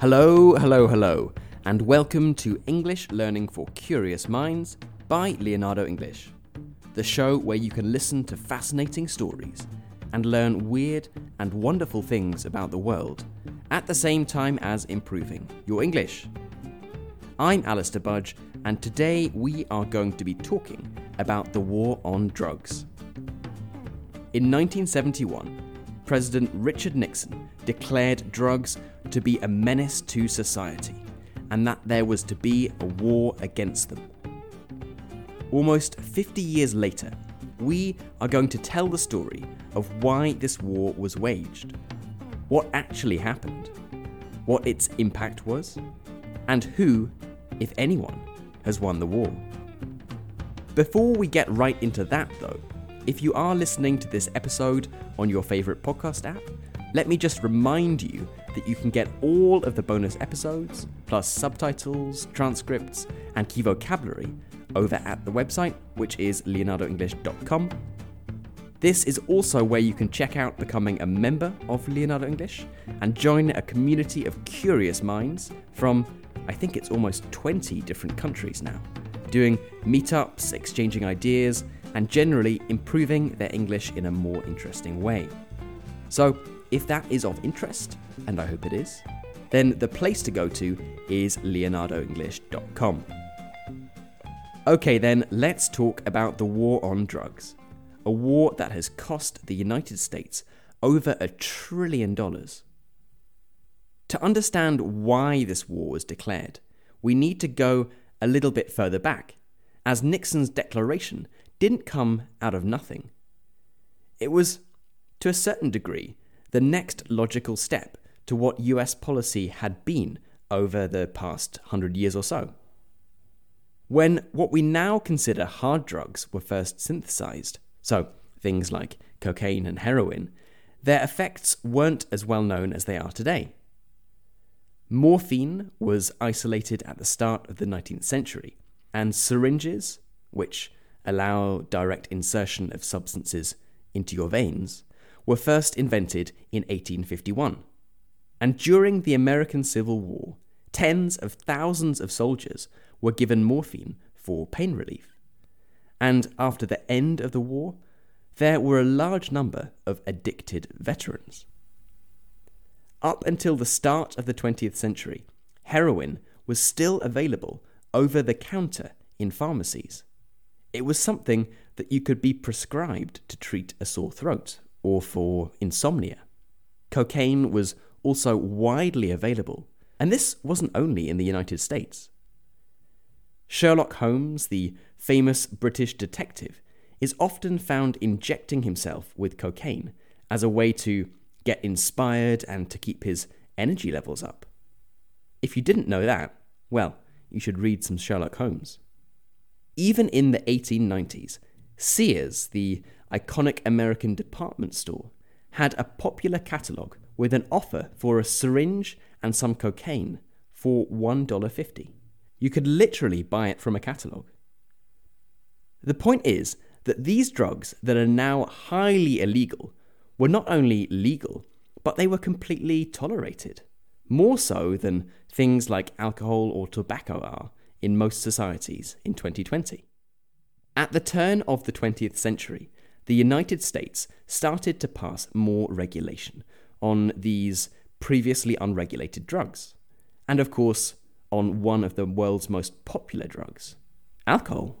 Hello, hello, hello, and welcome to English Learning for Curious Minds by Leonardo English, the show where you can listen to fascinating stories and learn weird and wonderful things about the world at the same time as improving your English. I'm Alistair Budge, and today we are going to be talking about the war on drugs. In 1971, President Richard Nixon declared drugs to be a menace to society and that there was to be a war against them. Almost 50 years later, we are going to tell the story of why this war was waged, what actually happened, what its impact was, and who, if anyone, has won the war. Before we get right into that, though, if you are listening to this episode on your favourite podcast app, let me just remind you that you can get all of the bonus episodes, plus subtitles, transcripts, and key vocabulary over at the website, which is leonardoenglish.com. This is also where you can check out becoming a member of Leonardo English and join a community of curious minds from, I think it's almost 20 different countries now, doing meetups, exchanging ideas, and generally improving their English in a more interesting way. So, if that is of interest, and I hope it is, then the place to go to is leonardoenglish.com. Okay, then let's talk about the war on drugs. A war that has cost the United States over a trillion dollars. To understand why this war was declared, we need to go a little bit further back, as Nixon's declaration didn't come out of nothing. It was, to a certain degree, the next logical step to what US policy had been over the past hundred years or so. When what we now consider hard drugs were first synthesized, so things like cocaine and heroin, their effects weren't as well known as they are today. Morphine was isolated at the start of the 19th century, and syringes, which allow direct insertion of substances into your veins, were first invented in 1851. And during the American Civil War, tens of thousands of soldiers were given morphine for pain relief. And after the end of the war, there were a large number of addicted veterans. Up until the start of the 20th century, heroin was still available over the counter in pharmacies. It was something that you could be prescribed to treat a sore throat or for insomnia. Cocaine was also widely available, and this wasn't only in the United States. Sherlock Holmes, the famous British detective, is often found injecting himself with cocaine as a way to get inspired and to keep his energy levels up. If you didn't know that, well, you should read some Sherlock Holmes. Even in the 1890s, Sears, the iconic American department store, had a popular catalogue with an offer for a syringe and some cocaine for $1.50. You could literally buy it from a catalogue. The point is that these drugs that are now highly illegal were not only legal, but they were completely tolerated, more so than things like alcohol or tobacco are in most societies in 2020. At the turn of the 20th century, the United States started to pass more regulation on these previously unregulated drugs. And of course, on one of the world's most popular drugs, alcohol.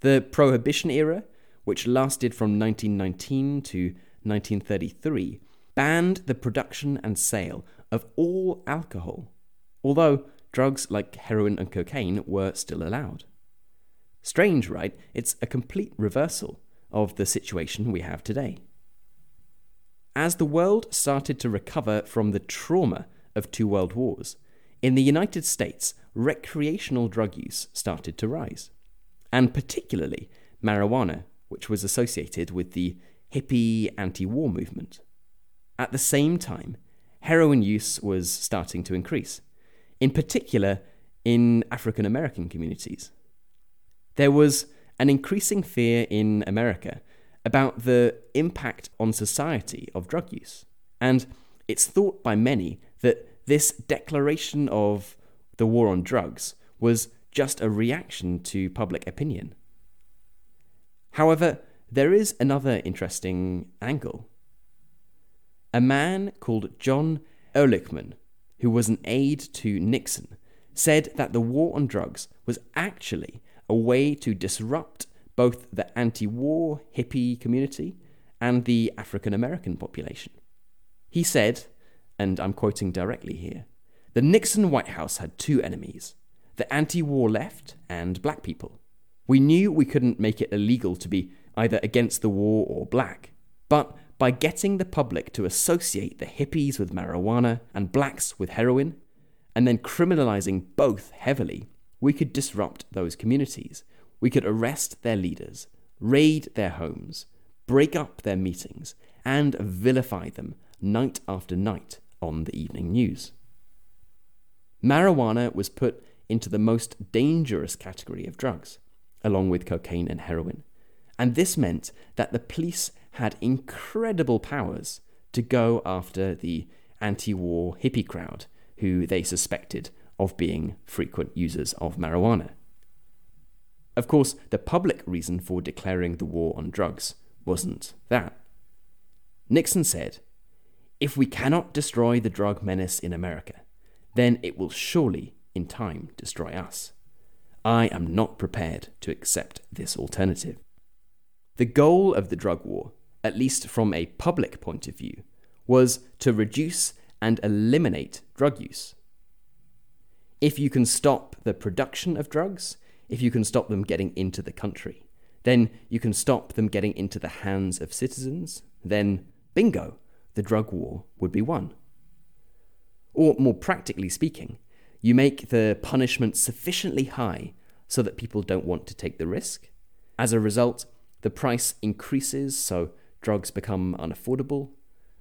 The Prohibition era, which lasted from 1919 to 1933, banned the production and sale of all alcohol, although drugs like heroin and cocaine were still allowed. Strange, right? It's a complete reversal of the situation we have today. As the world started to recover from the trauma of two world wars, in the United States, recreational drug use started to rise, and particularly marijuana, which was associated with the hippie anti war movement. At the same time, heroin use was starting to increase, in particular in African American communities. There was an increasing fear in America about the impact on society of drug use, and it's thought by many that this declaration of the war on drugs was just a reaction to public opinion. However, there is another interesting angle. A man called John Ehrlichman, who was an aide to Nixon, said that the war on drugs was actually a way to disrupt both the anti war hippie community and the African American population. He said, and I'm quoting directly here the Nixon White House had two enemies the anti war left and black people. We knew we couldn't make it illegal to be either against the war or black, but by getting the public to associate the hippies with marijuana and blacks with heroin, and then criminalizing both heavily, we could disrupt those communities. We could arrest their leaders, raid their homes, break up their meetings, and vilify them night after night on the evening news. Marijuana was put into the most dangerous category of drugs, along with cocaine and heroin, and this meant that the police had incredible powers to go after the anti war hippie crowd who they suspected of being frequent users of marijuana. Of course, the public reason for declaring the war on drugs wasn't that. Nixon said, If we cannot destroy the drug menace in America, then it will surely, in time, destroy us. I am not prepared to accept this alternative. The goal of the drug war, at least from a public point of view, was to reduce and eliminate drug use. If you can stop the production of drugs, if you can stop them getting into the country, then you can stop them getting into the hands of citizens, then bingo, the drug war would be won. Or more practically speaking, you make the punishment sufficiently high so that people don't want to take the risk. As a result, the price increases so drugs become unaffordable.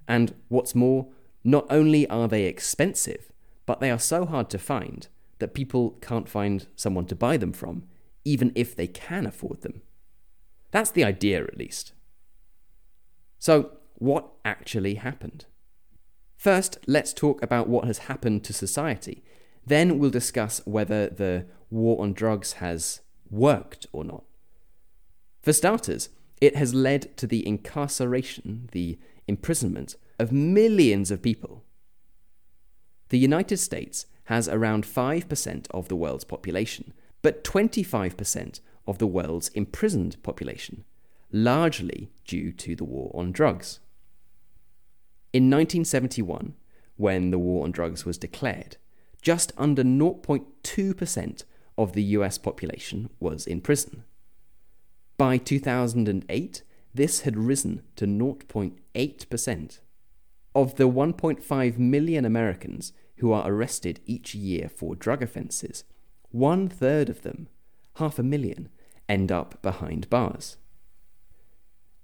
And what's more, not only are they expensive, but they are so hard to find that people can't find someone to buy them from, even if they can afford them. That's the idea, at least. So, what actually happened? First, let's talk about what has happened to society. Then we'll discuss whether the war on drugs has worked or not. For starters, it has led to the incarceration, the imprisonment, of millions of people. The United States has around 5% of the world's population, but 25% of the world's imprisoned population, largely due to the war on drugs. In 1971, when the war on drugs was declared, just under 0.2% of the US population was in prison. By 2008, this had risen to 0.8%. Of the 1.5 million Americans who are arrested each year for drug offences, one third of them, half a million, end up behind bars.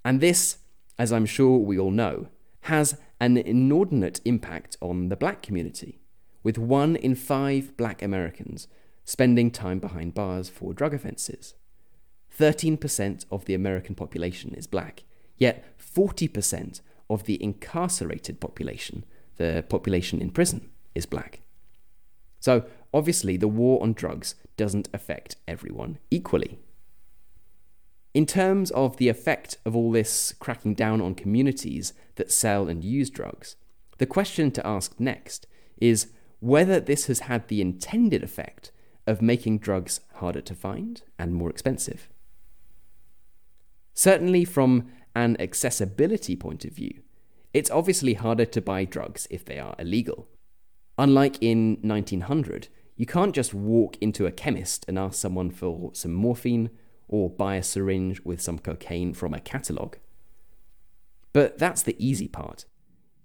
And this, as I'm sure we all know, has an inordinate impact on the black community, with one in five black Americans spending time behind bars for drug offences. 13% of the American population is black, yet 40% of the incarcerated population, the population in prison, is black. So, obviously, the war on drugs doesn't affect everyone equally. In terms of the effect of all this cracking down on communities that sell and use drugs, the question to ask next is whether this has had the intended effect of making drugs harder to find and more expensive. Certainly, from an accessibility point of view, it's obviously harder to buy drugs if they are illegal. Unlike in 1900, you can't just walk into a chemist and ask someone for some morphine or buy a syringe with some cocaine from a catalogue. But that's the easy part.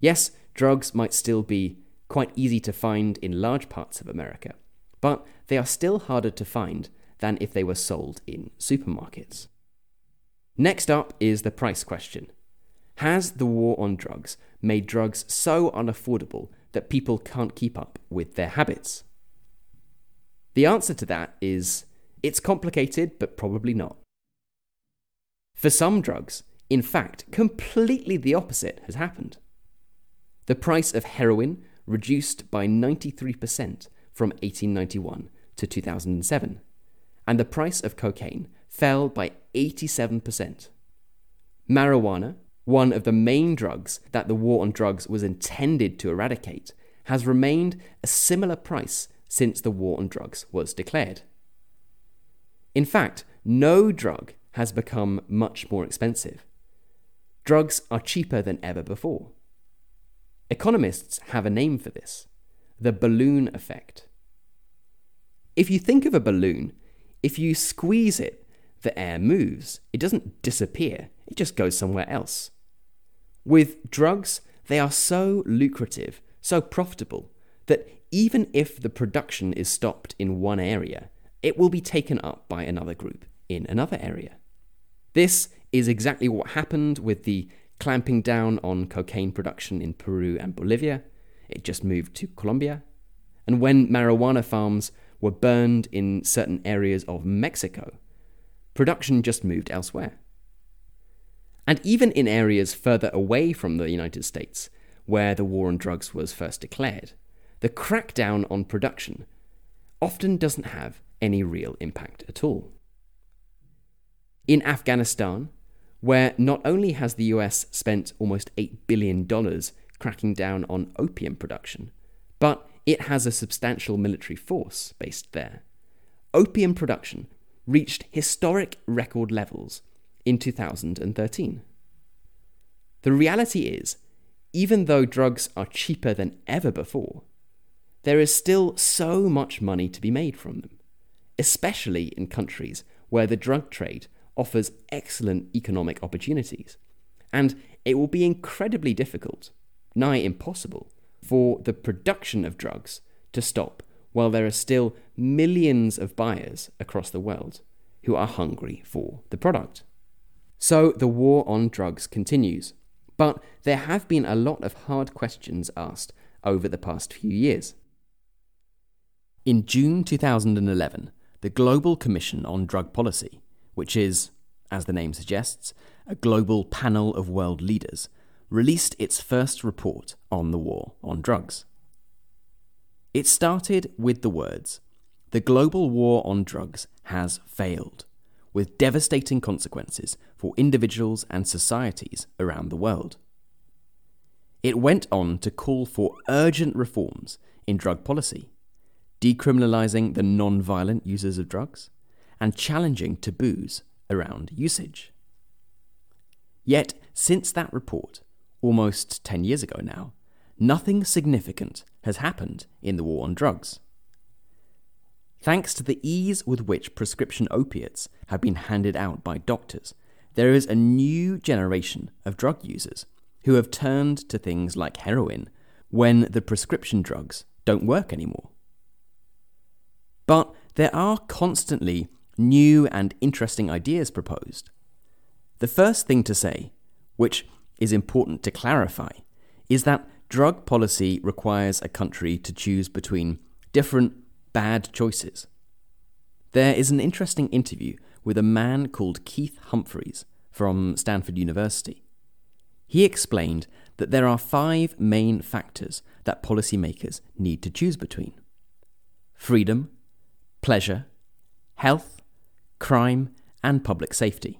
Yes, drugs might still be quite easy to find in large parts of America, but they are still harder to find than if they were sold in supermarkets. Next up is the price question. Has the war on drugs made drugs so unaffordable that people can't keep up with their habits? The answer to that is it's complicated, but probably not. For some drugs, in fact, completely the opposite has happened. The price of heroin reduced by 93% from 1891 to 2007, and the price of cocaine fell by 87%. Marijuana, one of the main drugs that the war on drugs was intended to eradicate, has remained a similar price since the war on drugs was declared. In fact, no drug has become much more expensive. Drugs are cheaper than ever before. Economists have a name for this the balloon effect. If you think of a balloon, if you squeeze it, the air moves. It doesn't disappear, it just goes somewhere else. With drugs, they are so lucrative, so profitable, that even if the production is stopped in one area, it will be taken up by another group in another area. This is exactly what happened with the clamping down on cocaine production in Peru and Bolivia. It just moved to Colombia. And when marijuana farms were burned in certain areas of Mexico, production just moved elsewhere. And even in areas further away from the United States, where the war on drugs was first declared, the crackdown on production often doesn't have any real impact at all. In Afghanistan, where not only has the US spent almost $8 billion cracking down on opium production, but it has a substantial military force based there. Opium production reached historic record levels in 2013. The reality is, even though drugs are cheaper than ever before, there is still so much money to be made from them, especially in countries where the drug trade offers excellent economic opportunities. And it will be incredibly difficult, nigh impossible, for the production of drugs to stop while there are still millions of buyers across the world who are hungry for the product. So the war on drugs continues, but there have been a lot of hard questions asked over the past few years. In June 2011, the Global Commission on Drug Policy which is, as the name suggests, a global panel of world leaders, released its first report on the war on drugs. It started with the words The global war on drugs has failed, with devastating consequences for individuals and societies around the world. It went on to call for urgent reforms in drug policy, decriminalising the non violent users of drugs, and challenging taboos around usage. Yet, since that report, almost 10 years ago now, nothing significant has happened in the war on drugs. Thanks to the ease with which prescription opiates have been handed out by doctors, there is a new generation of drug users who have turned to things like heroin when the prescription drugs don't work anymore. But there are constantly new and interesting ideas proposed. The first thing to say, which is important to clarify, is that drug policy requires a country to choose between different bad choices. There is an interesting interview with a man called Keith Humphreys from Stanford University. He explained that there are five main factors that policymakers need to choose between freedom, pleasure, health, crime, and public safety.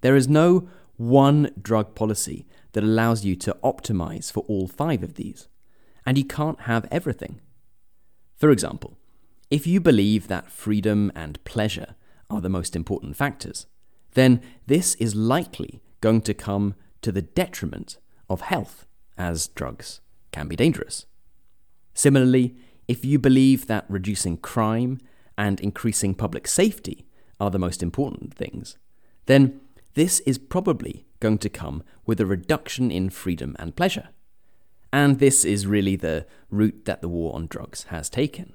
There is no one drug policy that allows you to optimize for all five of these, and you can't have everything. For example, if you believe that freedom and pleasure are the most important factors, then this is likely going to come to the detriment of health, as drugs can be dangerous. Similarly, if you believe that reducing crime and increasing public safety are the most important things, then this is probably going to come with a reduction in freedom and pleasure. And this is really the route that the war on drugs has taken.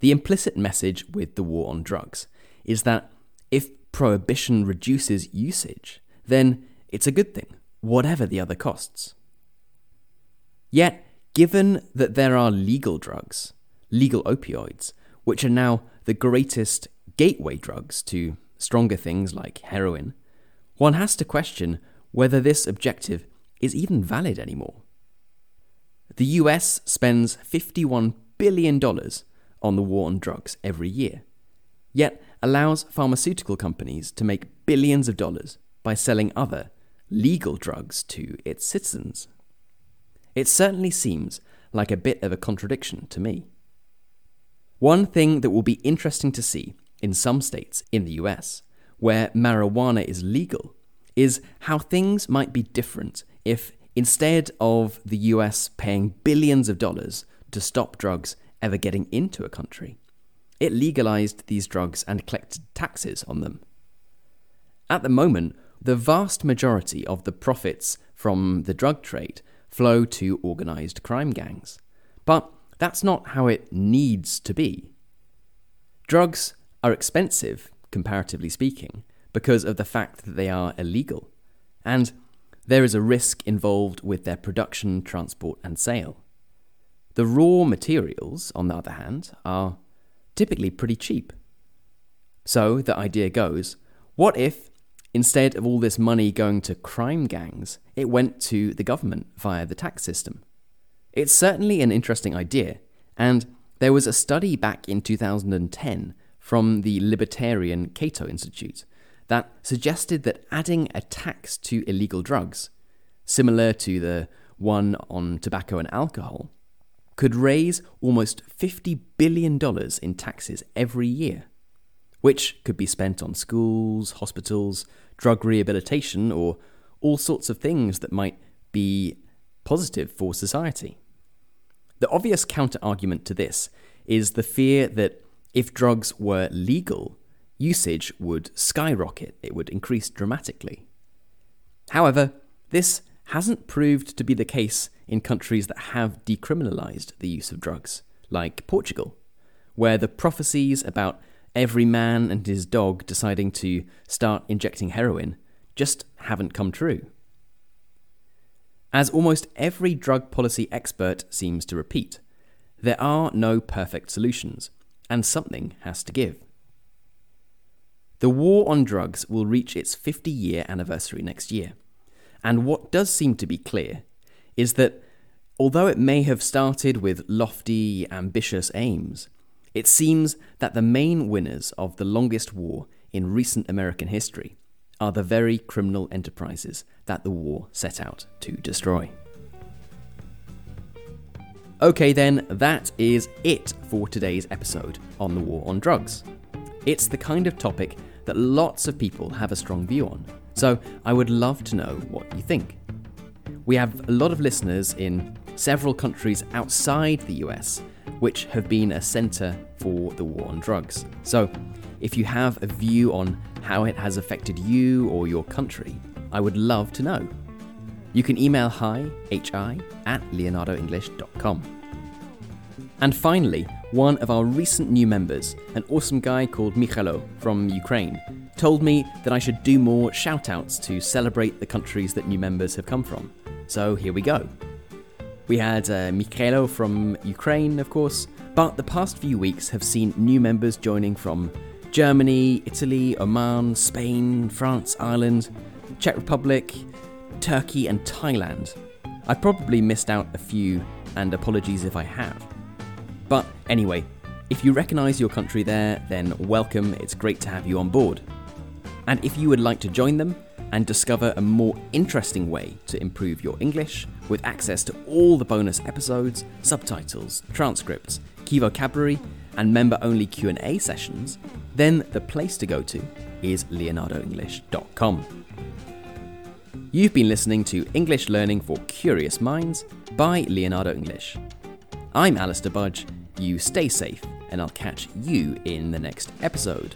The implicit message with the war on drugs is that if prohibition reduces usage, then it's a good thing, whatever the other costs. Yet, given that there are legal drugs, legal opioids, which are now the greatest gateway drugs to stronger things like heroin, one has to question whether this objective is even valid anymore. The US spends $51 billion on the war on drugs every year, yet allows pharmaceutical companies to make billions of dollars by selling other, legal drugs to its citizens. It certainly seems like a bit of a contradiction to me. One thing that will be interesting to see in some states in the US, where marijuana is legal, is how things might be different if instead of the US paying billions of dollars to stop drugs ever getting into a country, it legalized these drugs and collected taxes on them. At the moment, the vast majority of the profits from the drug trade flow to organized crime gangs. But that's not how it needs to be. Drugs are expensive, comparatively speaking, because of the fact that they are illegal, and there is a risk involved with their production, transport, and sale. The raw materials, on the other hand, are typically pretty cheap. So the idea goes what if, instead of all this money going to crime gangs, it went to the government via the tax system? It's certainly an interesting idea, and there was a study back in 2010 from the Libertarian Cato Institute that suggested that adding a tax to illegal drugs, similar to the one on tobacco and alcohol, could raise almost $50 billion in taxes every year, which could be spent on schools, hospitals, drug rehabilitation, or all sorts of things that might be positive for society. The obvious counter argument to this is the fear that if drugs were legal, usage would skyrocket, it would increase dramatically. However, this hasn't proved to be the case in countries that have decriminalized the use of drugs, like Portugal, where the prophecies about every man and his dog deciding to start injecting heroin just haven't come true. As almost every drug policy expert seems to repeat, there are no perfect solutions, and something has to give. The war on drugs will reach its 50 year anniversary next year, and what does seem to be clear is that although it may have started with lofty, ambitious aims, it seems that the main winners of the longest war in recent American history are the very criminal enterprises that the war set out to destroy. Okay, then, that is it for today's episode on the war on drugs. It's the kind of topic that lots of people have a strong view on, so I would love to know what you think. We have a lot of listeners in several countries outside the US, which have been a centre for the war on drugs. So, if you have a view on how it has affected you or your country, I would love to know. You can email hi, hi, at leonardoenglish.com. And finally, one of our recent new members, an awesome guy called Michalo from Ukraine, told me that I should do more shoutouts to celebrate the countries that new members have come from. So here we go. We had uh, Michalo from Ukraine, of course, but the past few weeks have seen new members joining from Germany, Italy, Oman, Spain, France, Ireland, Czech Republic, Turkey, and Thailand. I probably missed out a few, and apologies if I have. But anyway, if you recognise your country there, then welcome, it's great to have you on board. And if you would like to join them and discover a more interesting way to improve your English with access to all the bonus episodes, subtitles, transcripts, key vocabulary, and member-only Q&A sessions, then the place to go to is leonardoenglish.com. You've been listening to English Learning for Curious Minds by Leonardo English. I'm Alistair Budge. You stay safe, and I'll catch you in the next episode.